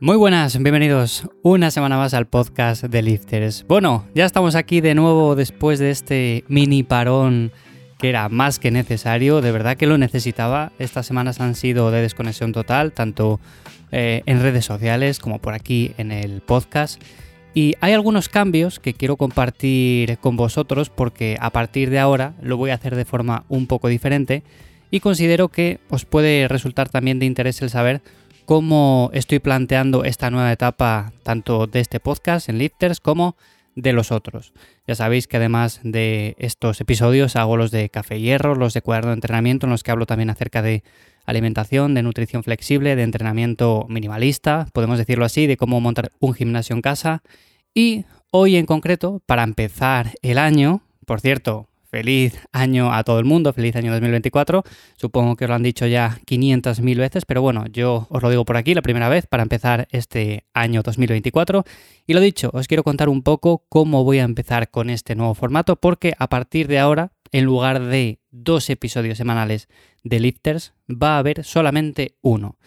Muy buenas, bienvenidos una semana más al podcast de Lifters. Bueno, ya estamos aquí de nuevo después de este mini parón que era más que necesario, de verdad que lo necesitaba. Estas semanas han sido de desconexión total, tanto eh, en redes sociales como por aquí en el podcast. Y hay algunos cambios que quiero compartir con vosotros porque a partir de ahora lo voy a hacer de forma un poco diferente y considero que os puede resultar también de interés el saber cómo estoy planteando esta nueva etapa tanto de este podcast en Lifters como de los otros. Ya sabéis que además de estos episodios hago los de Café Hierro, los de cuaderno de entrenamiento, en los que hablo también acerca de alimentación, de nutrición flexible, de entrenamiento minimalista, podemos decirlo así, de cómo montar un gimnasio en casa. Y hoy en concreto, para empezar el año, por cierto, Feliz año a todo el mundo, feliz año 2024. Supongo que os lo han dicho ya 500.000 veces, pero bueno, yo os lo digo por aquí la primera vez para empezar este año 2024. Y lo dicho, os quiero contar un poco cómo voy a empezar con este nuevo formato, porque a partir de ahora, en lugar de dos episodios semanales de Lifters, va a haber solamente uno.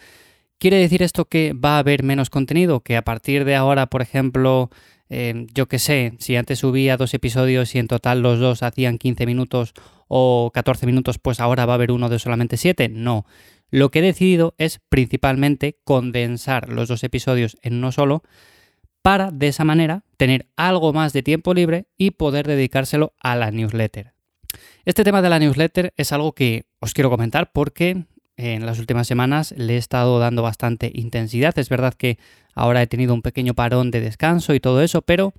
¿Quiere decir esto que va a haber menos contenido? Que a partir de ahora, por ejemplo, Em, yo qué sé, si antes subía dos episodios y en total los dos hacían 15 minutos o 14 minutos, pues ahora va a haber uno de solamente 7. No. Lo que he decidido es principalmente condensar los dos episodios en uno solo para de esa manera tener algo más de tiempo libre y poder dedicárselo a la newsletter. Este tema de la newsletter es algo que os quiero comentar porque en las últimas semanas le he estado dando bastante intensidad. Es verdad que ahora he tenido un pequeño parón de descanso y todo eso, pero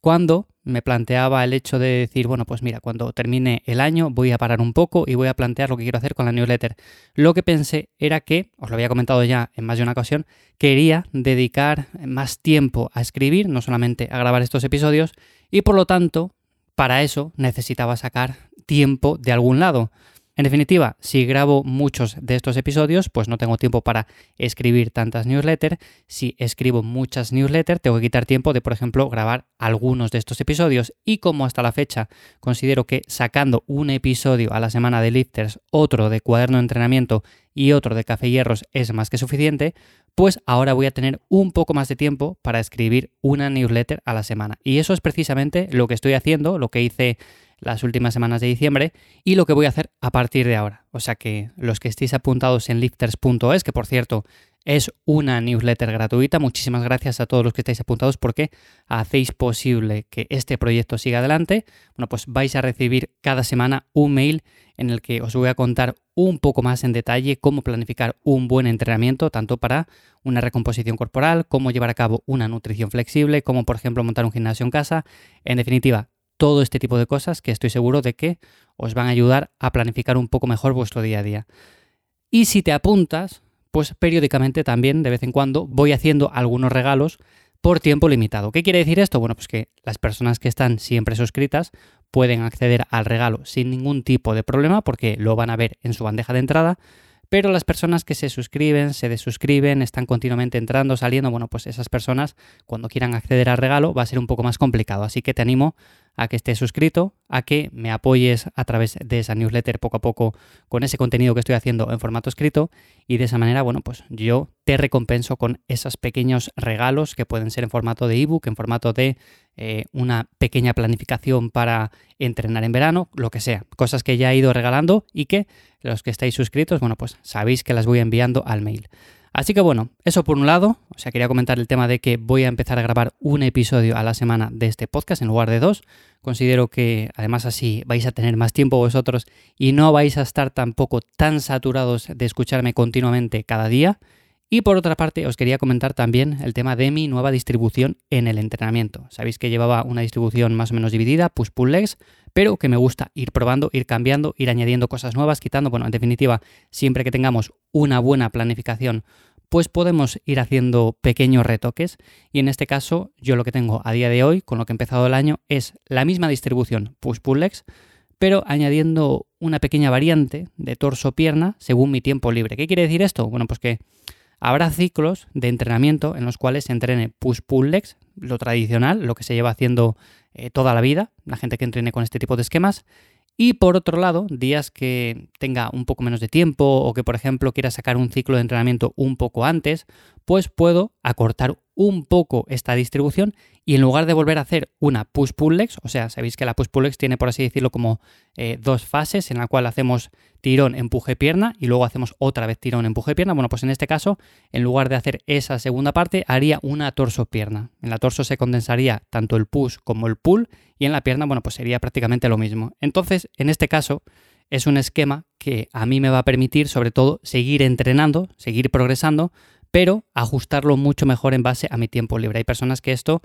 cuando me planteaba el hecho de decir, bueno, pues mira, cuando termine el año voy a parar un poco y voy a plantear lo que quiero hacer con la newsletter. Lo que pensé era que, os lo había comentado ya en más de una ocasión, quería dedicar más tiempo a escribir, no solamente a grabar estos episodios, y por lo tanto, para eso necesitaba sacar tiempo de algún lado. En definitiva, si grabo muchos de estos episodios, pues no tengo tiempo para escribir tantas newsletters. Si escribo muchas newsletters, tengo que quitar tiempo de, por ejemplo, grabar algunos de estos episodios. Y como hasta la fecha considero que sacando un episodio a la semana de Lifters, otro de cuaderno de entrenamiento y otro de café hierros es más que suficiente, pues ahora voy a tener un poco más de tiempo para escribir una newsletter a la semana. Y eso es precisamente lo que estoy haciendo, lo que hice las últimas semanas de diciembre y lo que voy a hacer a partir de ahora. O sea que los que estéis apuntados en lifters.es, que por cierto es una newsletter gratuita, muchísimas gracias a todos los que estáis apuntados porque hacéis posible que este proyecto siga adelante. Bueno, pues vais a recibir cada semana un mail en el que os voy a contar un poco más en detalle cómo planificar un buen entrenamiento, tanto para una recomposición corporal, cómo llevar a cabo una nutrición flexible, como por ejemplo montar un gimnasio en casa. En definitiva, todo este tipo de cosas que estoy seguro de que os van a ayudar a planificar un poco mejor vuestro día a día. Y si te apuntas, pues periódicamente también, de vez en cuando, voy haciendo algunos regalos por tiempo limitado. ¿Qué quiere decir esto? Bueno, pues que las personas que están siempre suscritas pueden acceder al regalo sin ningún tipo de problema porque lo van a ver en su bandeja de entrada, pero las personas que se suscriben, se desuscriben, están continuamente entrando, saliendo, bueno, pues esas personas cuando quieran acceder al regalo va a ser un poco más complicado. Así que te animo a que estés suscrito, a que me apoyes a través de esa newsletter poco a poco con ese contenido que estoy haciendo en formato escrito y de esa manera, bueno, pues yo te recompenso con esos pequeños regalos que pueden ser en formato de ebook, en formato de eh, una pequeña planificación para entrenar en verano, lo que sea, cosas que ya he ido regalando y que los que estáis suscritos, bueno, pues sabéis que las voy enviando al mail. Así que bueno, eso por un lado, o sea, quería comentar el tema de que voy a empezar a grabar un episodio a la semana de este podcast en lugar de dos. Considero que además así vais a tener más tiempo vosotros y no vais a estar tampoco tan saturados de escucharme continuamente cada día. Y por otra parte, os quería comentar también el tema de mi nueva distribución en el entrenamiento. Sabéis que llevaba una distribución más o menos dividida, push-pull legs, pero que me gusta ir probando, ir cambiando, ir añadiendo cosas nuevas, quitando, bueno, en definitiva, siempre que tengamos una buena planificación, pues podemos ir haciendo pequeños retoques. Y en este caso, yo lo que tengo a día de hoy, con lo que he empezado el año, es la misma distribución push-pull legs, pero añadiendo una pequeña variante de torso-pierna según mi tiempo libre. ¿Qué quiere decir esto? Bueno, pues que Habrá ciclos de entrenamiento en los cuales se entrene push-pull legs, lo tradicional, lo que se lleva haciendo eh, toda la vida, la gente que entrene con este tipo de esquemas. Y por otro lado, días que tenga un poco menos de tiempo o que, por ejemplo, quiera sacar un ciclo de entrenamiento un poco antes, pues puedo acortar un poco esta distribución y en lugar de volver a hacer una push-pull legs, o sea, sabéis que la push-pull legs tiene por así decirlo como eh, dos fases en la cual hacemos tirón, empuje, pierna y luego hacemos otra vez tirón, empuje, pierna. Bueno, pues en este caso, en lugar de hacer esa segunda parte, haría una torso-pierna. En la torso se condensaría tanto el push como el pull y en la pierna, bueno, pues sería prácticamente lo mismo. Entonces, en este caso, es un esquema que a mí me va a permitir sobre todo seguir entrenando, seguir progresando, pero ajustarlo mucho mejor en base a mi tiempo libre. Hay personas que esto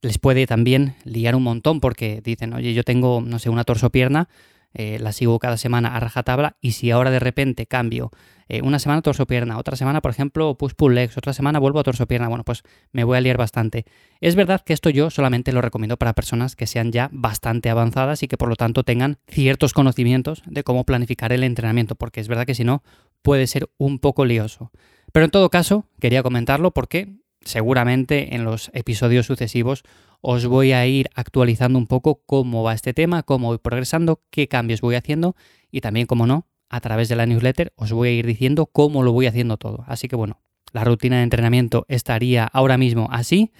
les puede también liar un montón porque dicen, oye, yo tengo, no sé, una torso pierna, eh, la sigo cada semana a rajatabla y si ahora de repente cambio eh, una semana torso pierna, otra semana, por ejemplo, push pull legs, otra semana vuelvo a torso pierna, bueno, pues me voy a liar bastante. Es verdad que esto yo solamente lo recomiendo para personas que sean ya bastante avanzadas y que por lo tanto tengan ciertos conocimientos de cómo planificar el entrenamiento, porque es verdad que si no puede ser un poco lioso. Pero en todo caso, quería comentarlo porque seguramente en los episodios sucesivos os voy a ir actualizando un poco cómo va este tema, cómo voy progresando, qué cambios voy haciendo y también, como no, a través de la newsletter os voy a ir diciendo cómo lo voy haciendo todo. Así que bueno, la rutina de entrenamiento estaría ahora mismo así.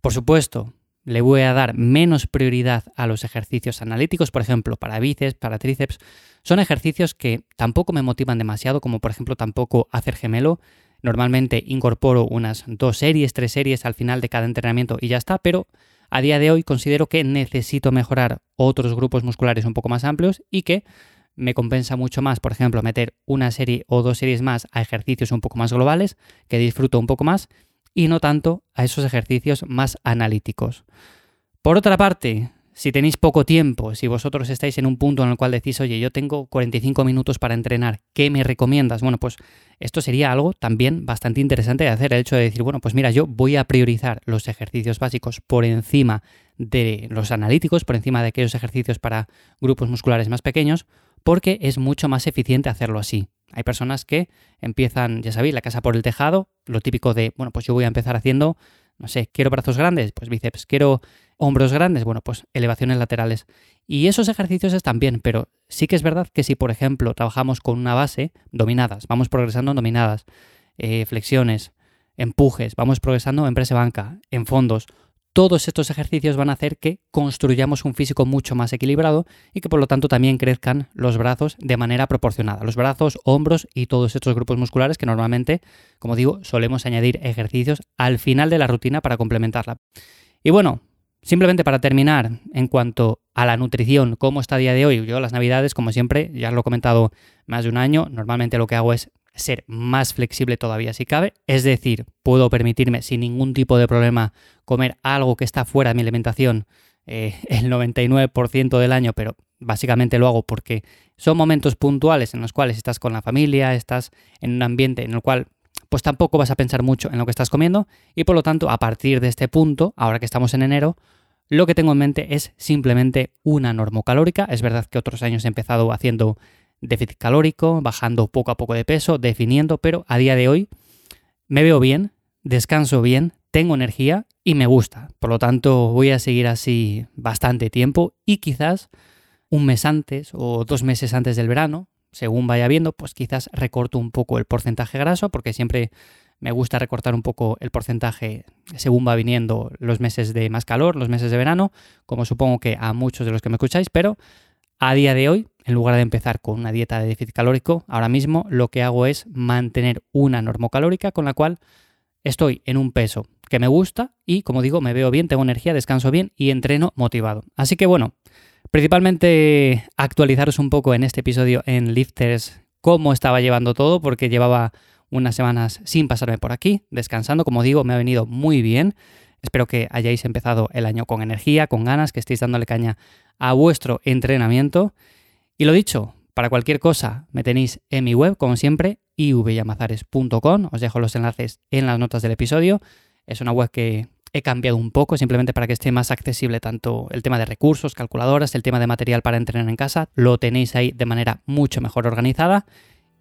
Por supuesto, le voy a dar menos prioridad a los ejercicios analíticos, por ejemplo, para bíceps, para tríceps. Son ejercicios que tampoco me motivan demasiado, como por ejemplo tampoco hacer gemelo. Normalmente incorporo unas dos series, tres series al final de cada entrenamiento y ya está, pero a día de hoy considero que necesito mejorar otros grupos musculares un poco más amplios y que me compensa mucho más, por ejemplo, meter una serie o dos series más a ejercicios un poco más globales, que disfruto un poco más, y no tanto a esos ejercicios más analíticos. Por otra parte, si tenéis poco tiempo, si vosotros estáis en un punto en el cual decís, oye, yo tengo 45 minutos para entrenar, ¿qué me recomiendas? Bueno, pues esto sería algo también bastante interesante de hacer, el hecho de decir, bueno, pues mira, yo voy a priorizar los ejercicios básicos por encima de los analíticos, por encima de aquellos ejercicios para grupos musculares más pequeños, porque es mucho más eficiente hacerlo así. Hay personas que empiezan, ya sabéis, la casa por el tejado, lo típico de, bueno, pues yo voy a empezar haciendo no sé, quiero brazos grandes, pues bíceps, quiero hombros grandes, bueno, pues elevaciones laterales. Y esos ejercicios están bien, pero sí que es verdad que si, por ejemplo, trabajamos con una base dominadas, vamos progresando en dominadas, eh, flexiones, empujes, vamos progresando en prese banca, en fondos, todos estos ejercicios van a hacer que construyamos un físico mucho más equilibrado y que por lo tanto también crezcan los brazos de manera proporcionada. Los brazos, hombros y todos estos grupos musculares que normalmente, como digo, solemos añadir ejercicios al final de la rutina para complementarla. Y bueno, simplemente para terminar, en cuanto a la nutrición, cómo está a día de hoy, yo las navidades, como siempre, ya lo he comentado más de un año, normalmente lo que hago es ser más flexible todavía si cabe, es decir, puedo permitirme sin ningún tipo de problema comer algo que está fuera de mi alimentación eh, el 99% del año, pero básicamente lo hago porque son momentos puntuales en los cuales estás con la familia, estás en un ambiente en el cual pues tampoco vas a pensar mucho en lo que estás comiendo y por lo tanto a partir de este punto, ahora que estamos en enero, lo que tengo en mente es simplemente una normocalórica. Es verdad que otros años he empezado haciendo déficit calórico, bajando poco a poco de peso, definiendo, pero a día de hoy me veo bien, descanso bien, tengo energía y me gusta. Por lo tanto, voy a seguir así bastante tiempo y quizás un mes antes o dos meses antes del verano, según vaya viendo, pues quizás recorto un poco el porcentaje graso, porque siempre me gusta recortar un poco el porcentaje según va viniendo los meses de más calor, los meses de verano, como supongo que a muchos de los que me escucháis, pero a día de hoy, en lugar de empezar con una dieta de déficit calórico, ahora mismo lo que hago es mantener una normocalórica con la cual estoy en un peso que me gusta y, como digo, me veo bien, tengo energía, descanso bien y entreno motivado. Así que bueno, principalmente actualizaros un poco en este episodio en Lifters cómo estaba llevando todo, porque llevaba unas semanas sin pasarme por aquí, descansando, como digo, me ha venido muy bien. Espero que hayáis empezado el año con energía, con ganas, que estéis dándole caña a vuestro entrenamiento. Y lo dicho, para cualquier cosa me tenéis en mi web, como siempre, ivyamazares.com. Os dejo los enlaces en las notas del episodio. Es una web que he cambiado un poco simplemente para que esté más accesible tanto el tema de recursos, calculadoras, el tema de material para entrenar en casa. Lo tenéis ahí de manera mucho mejor organizada.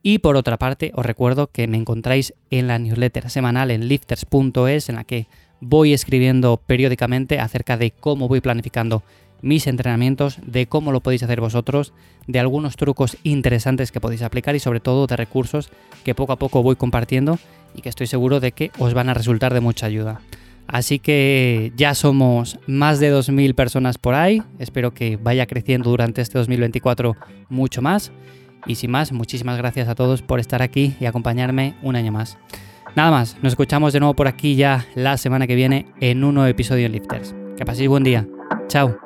Y por otra parte, os recuerdo que me encontráis en la newsletter semanal en lifters.es, en la que voy escribiendo periódicamente acerca de cómo voy planificando mis entrenamientos, de cómo lo podéis hacer vosotros, de algunos trucos interesantes que podéis aplicar y sobre todo de recursos que poco a poco voy compartiendo y que estoy seguro de que os van a resultar de mucha ayuda. Así que ya somos más de 2.000 personas por ahí, espero que vaya creciendo durante este 2024 mucho más. Y sin más, muchísimas gracias a todos por estar aquí y acompañarme un año más. Nada más, nos escuchamos de nuevo por aquí ya la semana que viene en un nuevo episodio en Lifters. Que paséis buen día. Chao.